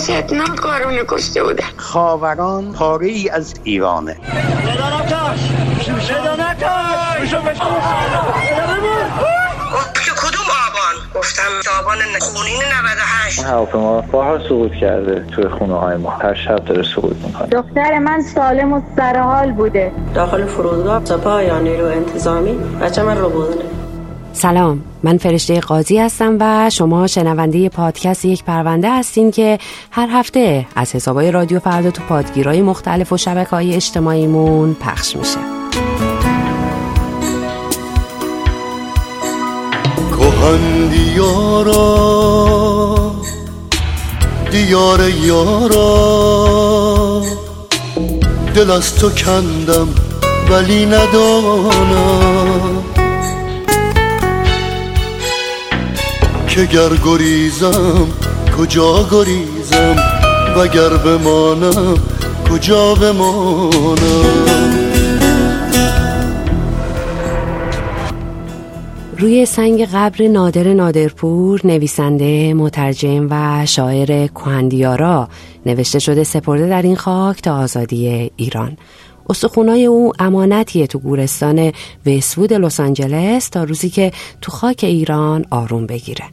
وحشتناک کشته بودن خاوران پاره ای از ایرانه. گفتم آبان خونین 98 هواپیما بارها سقوط کرده توی خونه های ما. هر شب داره سقوط می‌کنه. دختر من سالم و سرحال بوده. داخل فرودگاه سپاه یا نیرو انتظامی بچه من رو بودنه سلام من فرشته قاضی هستم و شما شنونده پادکست یک پرونده هستین که هر هفته از حسابای رادیو فردا تو پادگیرهای مختلف و شبکه های اجتماعیمون پخش میشه. کهن دیارا دیار یارا دل از تو کندم ولی ندانم که گر گریزم کجا گریزم؟ وگر بمانم کجا بمانم؟ روی سنگ قبر نادر نادرپور نویسنده مترجم و شاعر کهندیارا نوشته شده سپرده در این خاک تا آزادی ایران. استخونای او امانتیه تو گورستان وستوود لس آنجلس تا روزی که تو خاک ایران آروم بگیره.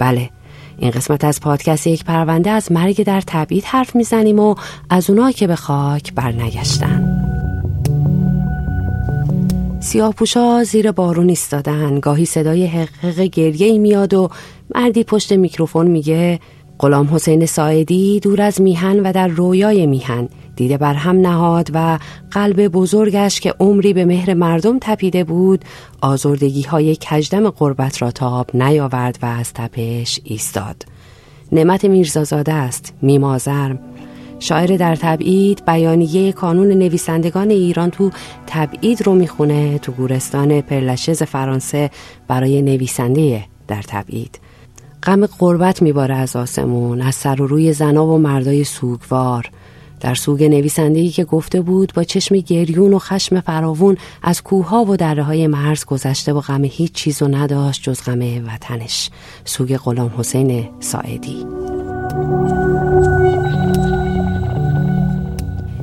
بله. این قسمت از پادکست یک پرونده از مرگ در تبعید حرف می‌زنیم و از اونا که به خاک برنگشتن. سیاه زیر بارون ایستادن. گاهی صدای حقق گریه ای میاد و مردی پشت میکروفون میگه غلام حسین ساعدی دور از میهن و در رویای میهن. دیده بر هم نهاد و قلب بزرگش که عمری به مهر مردم تپیده بود آزردگی های کجدم قربت را تاب نیاورد و از تپش ایستاد. نعمت میرزازاده است میمازرم. شاعر در تبعید بیانیه کانون نویسندگان ایران تو تبعید رو می‌خونه تو گورستان پرلشز فرانسه برای نویسنده در تبعید. غم قربت میباره از آسمون از سر و روی زنا و مردای سوگوار. در سوگ نویسندهی که گفته بود با چشم گریون و خشم فراوون از کوها و دره های مرز گذشته و غم هیچ چیزو نداشت جز غم وطنش. سوگ غلام حسین ساعدی.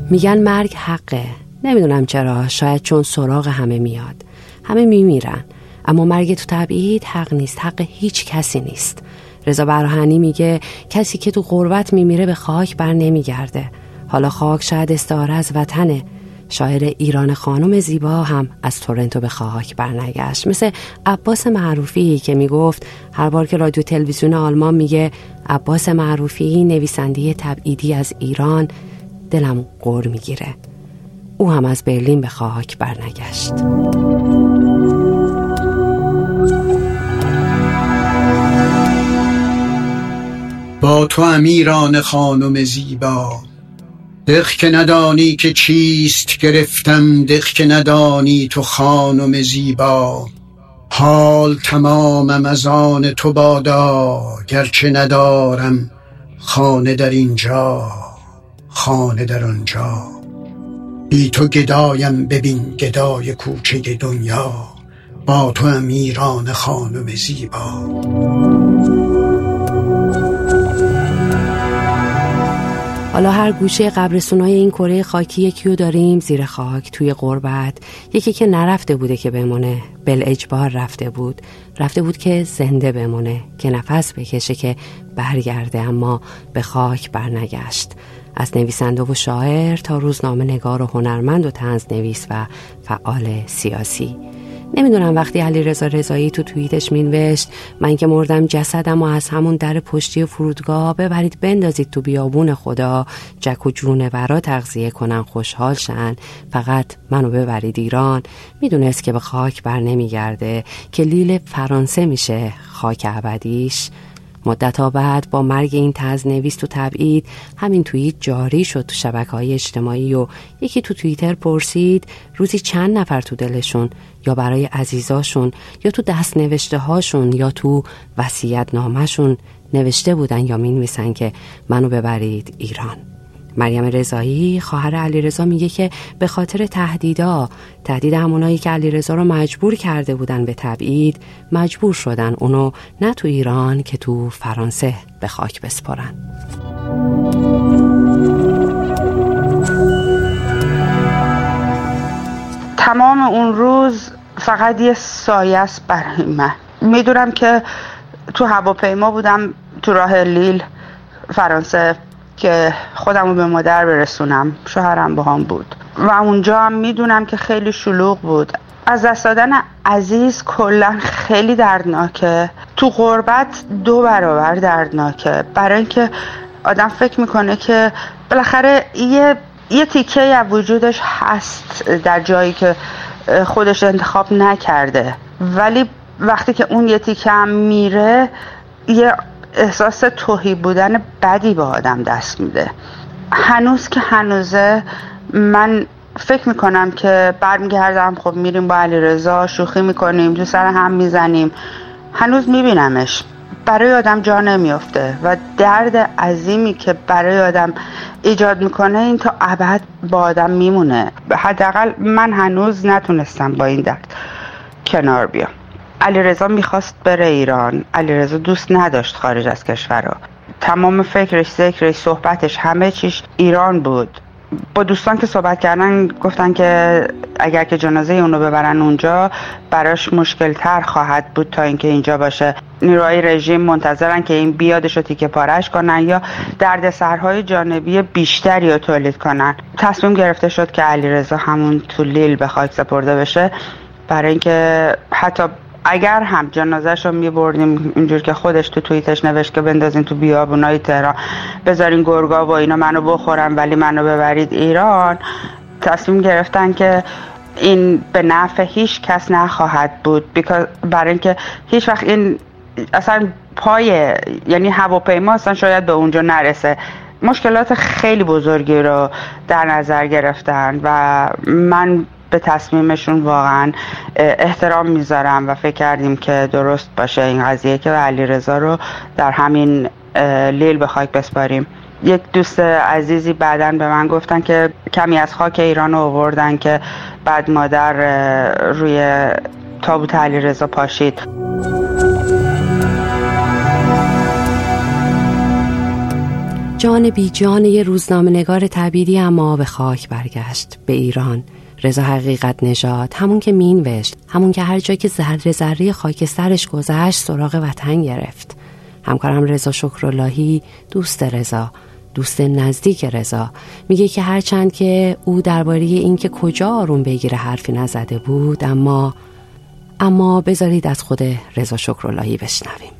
میگن مرگ حقه. نمی‌دونم چرا. شاید چون سراغ همه میاد. همه میمیرن. اما مرگ تو تبعید حق نیست. حق هیچ کسی نیست. رضا برهنی میگه کسی که تو غربت میمیره به خاک بر نمیگرده. حالا خاک شاید استعاره از وطنه. شاعر ایران خانم زیبا هم از تورنتو به خاک برنگشت مثل عباس معروفی که می‌گفت هر بار که رادیو تلویزیون آلمان میگه عباس معروفی نویسنده تبعیدی از ایران دلم قور می‌گیره. او هم از برلین به خاک برنگشت تو امیران خانم زیبا. دق که ندانی که چیست گرفتم دق که ندانی تو خانم زیبا. حال تمامم از آن تو بادا گرچه ندارم خانه در اینجا خانه در آنجا. بی تو گدایم ببین گدای کوچه دنیا با تو امیران خانم زیبا. حالا هر گوشه قبرستونای این کره خاکی یکیو داریم زیر خاک توی قربت یکی که نرفته بوده که بمونه بل اجبار رفته بود. رفته بود که زنده بمونه که نفس بکشه که برگرده اما به خاک برنگشت. از نویسنده و شاعر تا روزنامه نگار و هنرمند و تنز نویس و فعال سیاسی. نمی‌دونم وقتی علی رضا رضایی تو توییتش مینوشت من که مردم جسدم و از همون در پشتی فرودگاه ببرید بندازید تو بیابون خدا. جک و جونورا تغذیه کنن خوشحال شن. فقط منو ببرید ایران. می‌دونست که به خاک بر نمیگرده که لیل فرانسه میشه خاک ابدیش. مدت بعد با مرگ این تز نویس تو تبعید همین توییت جاری شد تو شبکه های اجتماعی و یکی تو توییتر پرسید روزی چند نفر تو دلشون؟ یا برای عزیزاشون؟ یا تو دست نوشته هاشون یا تو وسیعت نامشون نوشته بودن یا می که منو ببرید ایران؟ مریم رضایی خواهر علیرضا میگه که به خاطر تهدیدا تهدید همونایی که علیرضا رو مجبور کرده بودن به تبعید مجبور شدن اونو نه تو ایران که تو فرانسه به خاک بسپرن. تمام اون روز فقط یه سایه است برای من. می‌دونم که تو هواپیما بودم تو راه لیل فرانسه که خودم رو به مادر برسونم شوهرم با هم بود. و اونجا هم می‌دونم که خیلی شلوغ بود. از دست دادن عزیز کلا خیلی دردناکه. تو غربت دو برابر دردناکه. برای اینکه آدم فکر می‌کنه که بالاخره یه یه تیکه از وجودش هست در جایی که خودش انتخاب نکرده. ولی وقتی که اون یه تیکه هم میره یه احساس توهی بودن بدی به آدم دست میده. هنوز که هنوزه من فکر می‌کنم که برمیگردم خب میریم با علی رضا شوخی می‌کنیم تو سر هم می‌زنیم. هنوز میبینمش. برای آدم جا نمیافته و درد عظیمی که برای آدم ایجاد می‌کنه این تا ابد با آدم میمونه. حداقل من هنوز نتونستم با این درد کنار بیام. علیرضا می‌خواست بره ایران. علیرضا دوست نداشت خارج از کشور رو. تمام فکرش ذکرش صحبتش همه چیش ایران بود. با دوستان که صحبت کردن گفتن که اگر که جنازه اونو ببرن اونجا براش مشکل تر خواهد بود تا اینکه اینجا باشه. نیروهای رژیم منتظرن که این بیادش رو تیکه پارش کنن یا درد سرهای جانبی بیشتری رو تولید کنن. تصمیم گرفته شد که علیرضا همون تو لیل به خاک سپرده بشه. برای اینکه حتی اگر هم جنازش رو میبردیم اینجور که خودش تو توییتش نوشت که بندازین تو بیابونای تهران بذارین گرگا و اینا منو بخورن ولی منو ببرید ایران تصمیم گرفتن که این به نفع هیچ کس نخواهد بود. برای اینکه هیچ وقت این اصلا پای یعنی هواپیما اصلا شاید به اونجا نرسه. مشکلات خیلی بزرگی رو در نظر گرفتن و من به تصمیمشون واقعا احترام می‌ذارم و فکر کردیم که درست باشه این قضیه که علی رضا رو در همین لیل به خاک بسپاریم. یک دوست عزیزی بعدا به من گفتن که کمی از خاک ایران رو آوردن که بعد مادر روی تابوت علی رضا پاشید. جان بی جان یه روزنامه نگار تبیری اما به خاک برگشت به ایران. رضا حقیقت نژاد همون که مینوشت همون که هر جا که ذره ذره خاک سرش گذشت سراغ وطن گرفت. همکارم رضا شکراللهی دوست رضا دوست نزدیک رضا. میگه که هرچند که او درباره اینکه کجا آروم بگیره حرفی نزده بود اما اما بذارید از خود رضا شکراللهی بشنویم.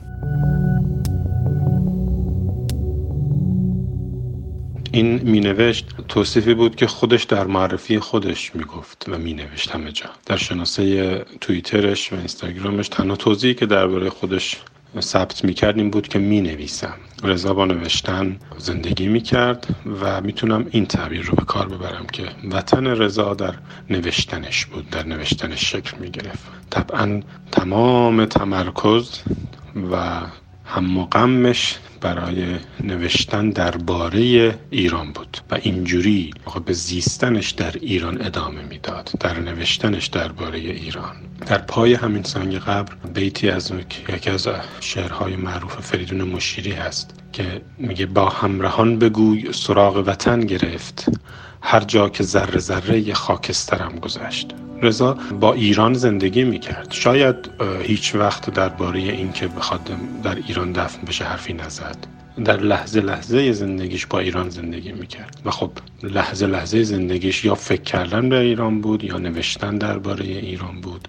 این مینوشت توصیفی بود که خودش در معرفی خودش می‌گفت و مینوشت همه جا. در شناسه توییترش و اینستاگرامش تنها توضیحی که درباره خودش ثبت می‌کرد این بود که می‌نویسم. رضا با نوشتن زندگی می‌کرد و می‌تونم این تعبیر رو به کار ببرم که وطن رضا در نوشتنش بود در نوشتنش شکل می‌گرفت. طبعا تمام تمرکز و هم غمش برای نوشتن درباره ایران بود و اینجوری به زیستنش در ایران ادامه می‌داد در نوشتنش درباره ایران. در پای همین سنگ قبر بیتی از یکی از شعرهای معروف فریدون مشیری هست که میگه با همراهان بگوی سراغ وطن گرفت. هر جا که ذره ذره خاکسترم گذشت. رضا با ایران زندگی می‌کرد. شاید هیچ وقت درباره اینکه بخواد در ایران دفن بشه حرفی نزد. در لحظه لحظه زندگیش با ایران زندگی می‌کرد. و خب لحظه لحظه زندگیش یا فکر کردن به ایران بود یا نوشتن درباره ایران بود.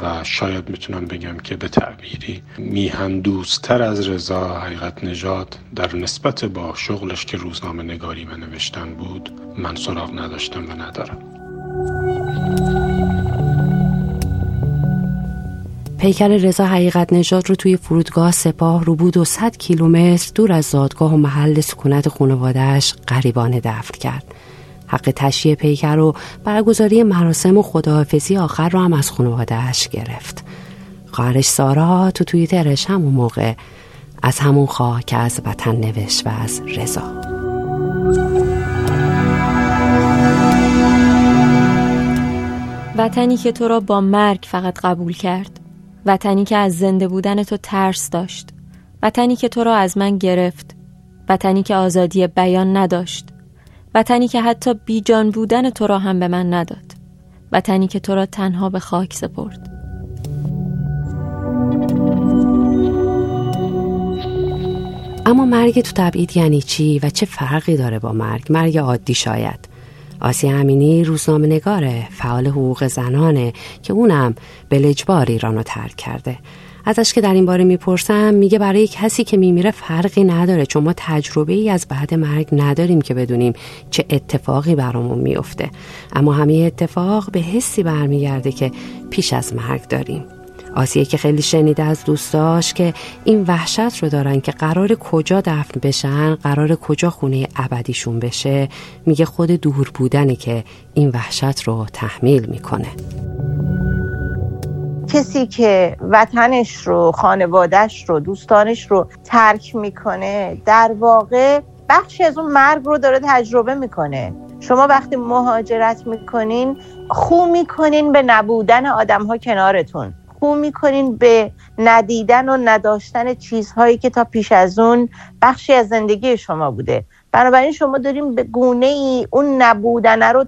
و شاید می‌تونم بگم که به تعبیری میهن دوستتر از رضا حقیقت نژاد در نسبت با شغلش که روزنامه نگاری و نوشتن بود من سراغ نداشتم و ندارم. پیکر رضا حقیقت نژاد رو توی فرودگاه سپاه رو بود و صد کیلومتر دور از زادگاه و محل سکونت خانوادهش غریبانه دفن کرد. حق تشییع پیکر و برگزاری مراسم و خداحافظی آخر رو هم از خانوادهش گرفت. خواهرش سارا تو توییترش همون موقع از همون خواه که از وطن نوشت و از رضا. وطنی که تو را با مرگ فقط قبول کرد. وطنی که از زنده بودن تو ترس داشت. وطنی که تو را از من گرفت. وطنی که آزادی بیان نداشت. وطنی که حتی بیجان بودن تو را هم به من نداد. وطنی که تو را تنها به خاک سپرد. اما مرگ تو تبعید یعنی چی و چه فرقی داره با مرگ؟ مرگ عادی شاید. آسی امینی روزنامه نگاره فعال حقوق زنانه که اونم به لجبار ایران رو ترک کرده. ازش که در این باره می‌پرسم میگه برای کسی که میمیره فرقی نداره چون ما تجربه ای از بعد مرگ نداریم که بدونیم چه اتفاقی برامون میفته اما همه اتفاق به حسی برمیگرده که پیش از مرگ داریم. آسیه که خیلی شنیده از دوستاش که این وحشت رو دارن که قرار کجا دفن بشن قرار کجا خونه ابدیشون بشه میگه خود دور بودنی که این وحشت رو تحمیل می‌کنه. کسی که وطنش رو خانوادهش رو دوستانش رو ترک می‌کنه در واقع بخشی از اون مرگ رو داره تجربه می‌کنه. شما وقتی مهاجرت می‌کنین خو می‌کنین به نبودن آدم ها کنارتون. خو می‌کنین به ندیدن و نداشتن چیزهایی که تا پیش از اون بخشی از زندگی شما بوده. بنابراین شما داریم به گونه ای اون نبودن رو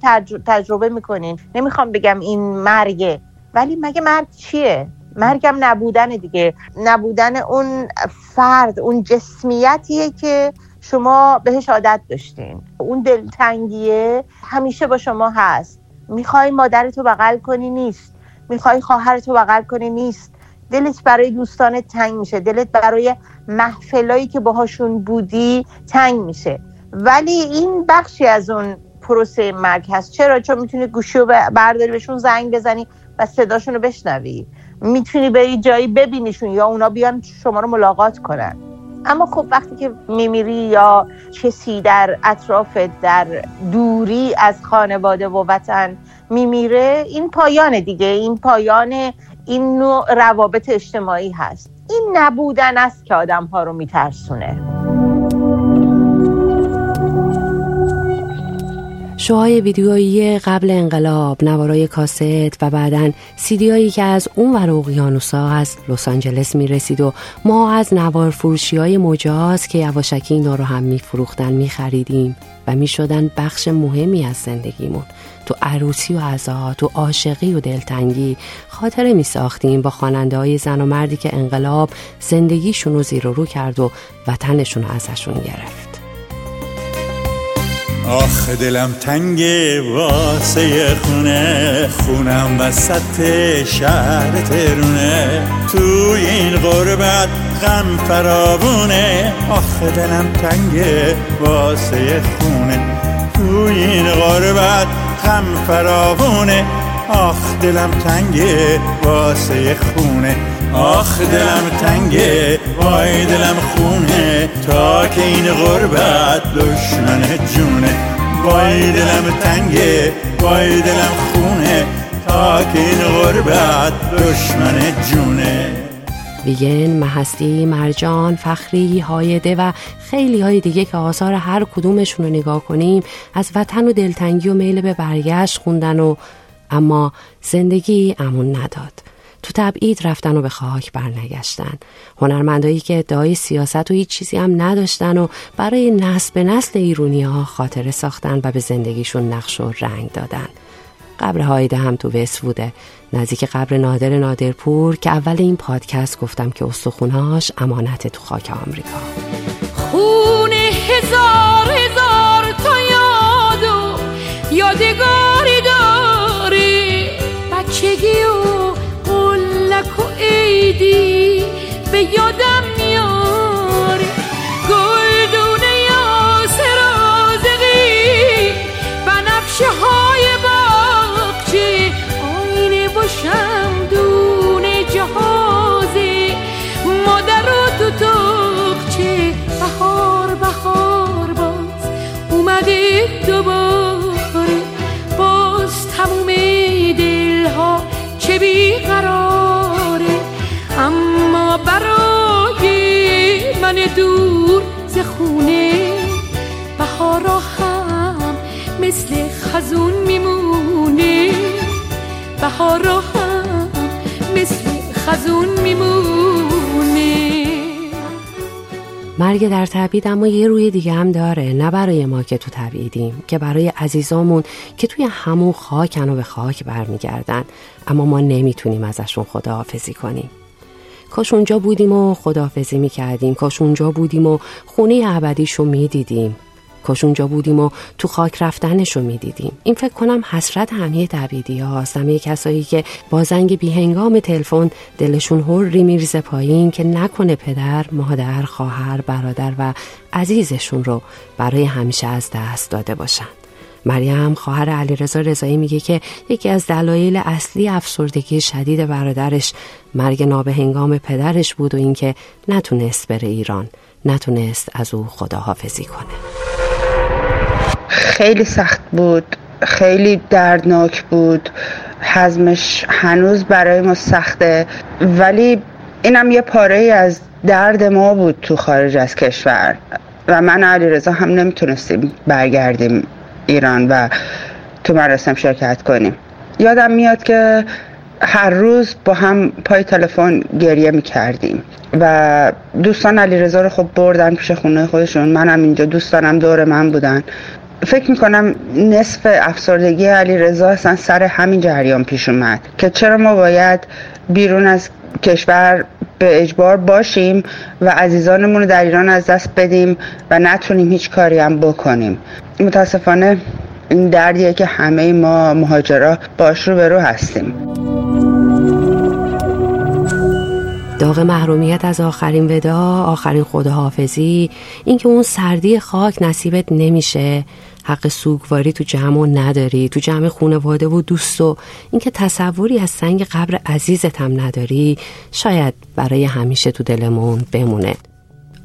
تجربه می‌کنین. نمی‌خوام بگم این مرگه ولی مگه مرگ چیه؟ مرگم نبودن دیگه. نبودن اون فرد اون جسمیتیه که شما بهش عادت داشتین. اون دلتنگیه همیشه با شما هست. می‌خوای مادرتو بغل کنی نیست. می‌خوای خواهرتو بغل کنی نیست. دلت برای دوستانت تنگ میشه. دلت برای محفلایی که باهاشون بودی تنگ میشه. ولی این بخشی از اون پروسه مرگ هست. چرا؟ چون می‌تونی گوشی رو برداری بهشون زنگ بزنی. و صداشون رو بشنوی. می‌تونی بری جایی ببینیشون یا اونا بیان شما رو ملاقات کنن. اما خب وقتی که میمیری یا کسی در اطراف در دوری از خانواده و وطن میمیره این پایان دیگه. این پایان این نوع روابط اجتماعی هست. این نبودن است که آدم ها رو میترسونه. شوهای ویدیویی قبل انقلاب نوارای کاست و بعدا سیدیایی که از اون ور اقیانوسا از لس آنجلس می‌رسید و ما از نوار فروشی های مجاز که یواشکی اینا رو هم میفروختن میخریدیم و می‌شدن بخش مهمی از زندگیمون. تو عروسی و عزا تو عاشقی و دلتنگی خاطره می ساختیم با خواننده های زن و مردی که انقلاب زندگیشون رو زیر و رو کرد و وطنشون ازشون گرفت. آخ دلم تنگه واسه خونه. خونم وسط شهر ترونه. تو این غربت غم فراوونه. آخ دلم تنگه واسه خونه. تو این غربت غم فراوونه. آخ دلم تنگه واسه خونه. آخ دلم تنگه وای دلم خونه. تا که این غربت دشمن جونه. وای دلم تنگه وای دلم خونه. تا که این غربت دشمن جونه. ویگن، محستی، مرجان، فخری، هایده و خیلی های دیگه که آثار هر کدومشون رو نگاه کنیم. از وطن و دلتنگی و میل به برگشت خوندن و اما زندگی امون نداد. تو تبعید رفتن و به خاک برنگشتن. هنرمندایی که ادعای سیاست و هیچ چیزی هم نداشتن و برای نسل به نسل ایرونی ها خاطره ساختن و به زندگیشون نقش و رنگ دادن. قبر هایده هم تو بوده. نزدیک قبر نادر نادرپور که اول این پادکست گفتم که استخونهاش امانت تو خاک آمریکا. خون من دور ز خونه بهارا هم مثل خزون میمونه. بهارا هم مثل خزون میمونه. مرگ در تبعید اما یه روی دیگه هم داره نه برای ما که تو تبعیدیم که برای عزیزامون که توی همون خاکن و به خاک برمیگردن. اما ما نمی‌تونیم ازشون خداحافظی کنیم. کاش اونجا بودیم و خداحافظی می‌کردیم. کاش اونجا بودیم و خونه ابدیشو می‌دیدیم. کاش اونجا بودیم و تو خاک رفتنش رو می‌دیدیم. این فکر کنم حسرت همه دبیدی هاست. همه کسایی که با زنگ بیهنگام تلفن دلشون هر میریزه پایین که نکنه پدر مادر خواهر برادر و عزیزشون رو برای همیشه از دست داده باشن. مریم خواهر علیرضا رضایی میگه که یکی از دلایل اصلی افسردگی شدید برادرش مرگ نابهنگام پدرش بود و اینکه نتونست بره ایران نتونست از او خداحافظی کنه. خیلی سخت بود خیلی دردناک بود. حزمش هنوز برای ما سخته ولی اینم یه پاره ای از درد ما بود تو خارج از کشور. و من علی رضا هم نمی‌تونستیم برگردیم ایران و تو مراسم شرکت کنیم. یادم میاد که هر روز با هم پای تلفن گریه می‌کردیم و دوستان علی رضا رو خب بردن پیش خونه خودشون. منم اینجا دوستانم دور من بودن. فکر می‌کنم نصف افسردگی علی رضا اصلا سر همین جریان پیش اومد که چرا ما باید بیرون از کشور به اجبار باشیم و عزیزانمون رو در ایران از دست بدیم و نتونیم هیچ کاری هم بکنیم. متاسفانه این دردیه که همه ما مهاجرا باش رو به رو هستیم. داغ محرومیت از آخرین ودا آخرین خداحافظی اینکه اون سردی خاک نصیبت نمیشه. حق سوگواری تو جمع نداری تو جمع خونواده و دوست و اینکه تصوری از سنگ قبر عزیزت هم نداری. شاید برای همیشه تو دلمون بمونه.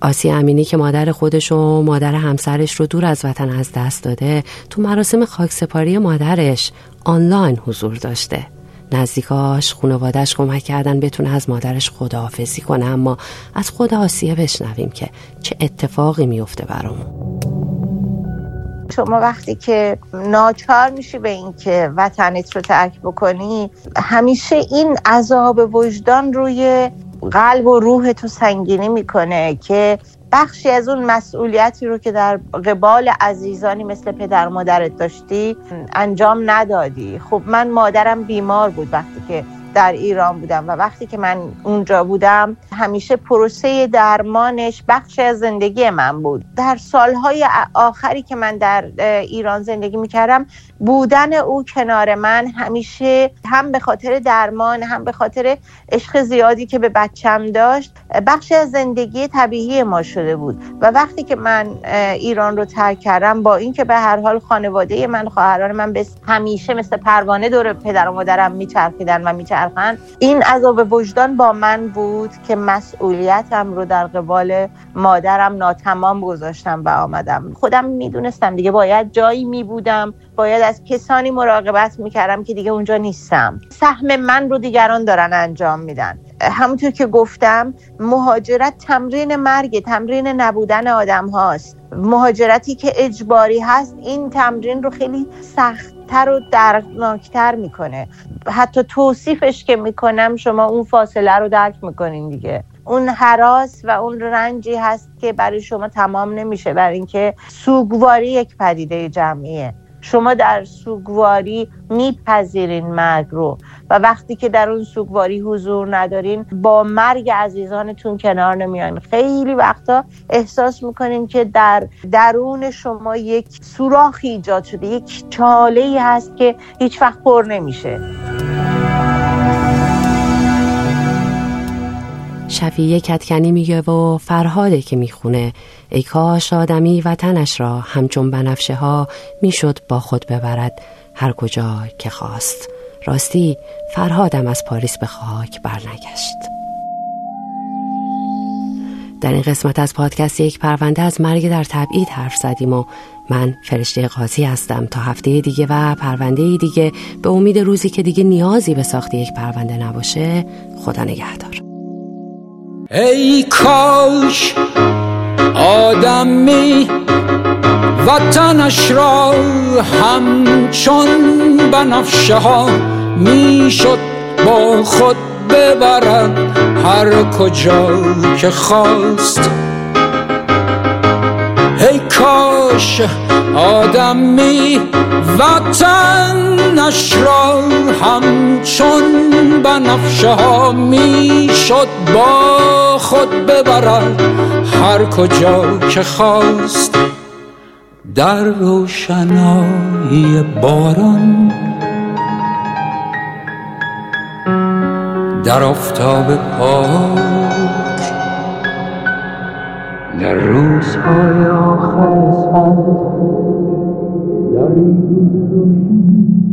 آسی امینی که مادر خودش و مادر همسرش رو دور از وطن از دست داده تو مراسم خاکسپاری مادرش آنلاین حضور داشته. نزدیکاش خانوادش کمک کردن بتونه از مادرش خداحافظی کنه اما از خود آسیه بشنویم که چه اتفاقی میفته برامون. شما وقتی که ناچار میشی به این که وطنت رو ترک بکنی همیشه این عذاب وجدان روی قلب و روح تو سنگینی می‌کنه که بخشی از اون مسئولیتی رو که در قبال عزیزانی مثل پدر مادرت داشتی انجام ندادی. خب من مادرم بیمار بود وقتی که در ایران بودم و وقتی که من اونجا بودم همیشه پروسه درمانش بخش از زندگی من بود. در سالهای آخری که من در ایران زندگی می‌کردم بودن او کنار من همیشه هم به خاطر درمان هم به خاطر عشق زیادی که به بچم داشت بخش از زندگی طبیعی ما شده بود. و وقتی که من ایران رو ترک کردم با اینکه به هر حال خانواده من خواهران من به همیشه مثل پروانه دور پدر و مادرم میچرخیدن و میچرخن این عذاب وجدان با من بود که مسئولیتم رو در قبال مادرم ناتمام گذاشتم و آمدم. خودم می‌دونستم دیگه باید جایی میبودم باید از کسانی مراقبت می‌کردم که دیگه اونجا نیستم. سهم من رو دیگران دارن انجام میدن. همونطور که گفتم مهاجرت تمرین مرگ تمرین نبودن آدم هاست مهاجرتی که اجباری هست این تمرین رو خیلی سختتر و دردناکتر می‌کنه. حتی توصیفش که می‌کنم شما اون فاصله رو درک می‌کنین دیگه. اون حراس و اون رنجی هست که برای شما تمام نمیشه برای اینکه سوگواری یک پدیده جمعیه. شما در سوگواری میپذیرین مرگ رو و وقتی که در اون سوگواری حضور ندارین با مرگ عزیزانتون کنار نمیان خیلی وقتا احساس می‌کنین که در درون شما یک سوراخی ایجاد شده یک چاله ای هست که هیچ وقت پر نمیشه. شفیه کتکنی میگه و فرهاده که می‌خونه. ای کاش آدمی وطنش را همچون بنفشه ها می‌شد با خود ببرد. هر کجا که خواست. راستی فرهادم از پاریس به خاک برنگشت. در این قسمت از پادکست یک پرونده از مرگ در تبعید حرف زدیم و من فرشته قاضی هستم. تا هفته دیگه و پرونده دیگه. به امید روزی که دیگه نیازی به ساخت یک پرونده نباشه خدا نگهدار. ای کاش آدمی وطنش را همچون بنفشه ها می‌شد با خود ببرد. هر کجا که خواست ای کاش آدمی وطنش را همچون بنفشه ها می شد با خود ببرد هر کجا که خواست. در روشنایی باران در آفتاب پاک در روزهای آخر. سال در این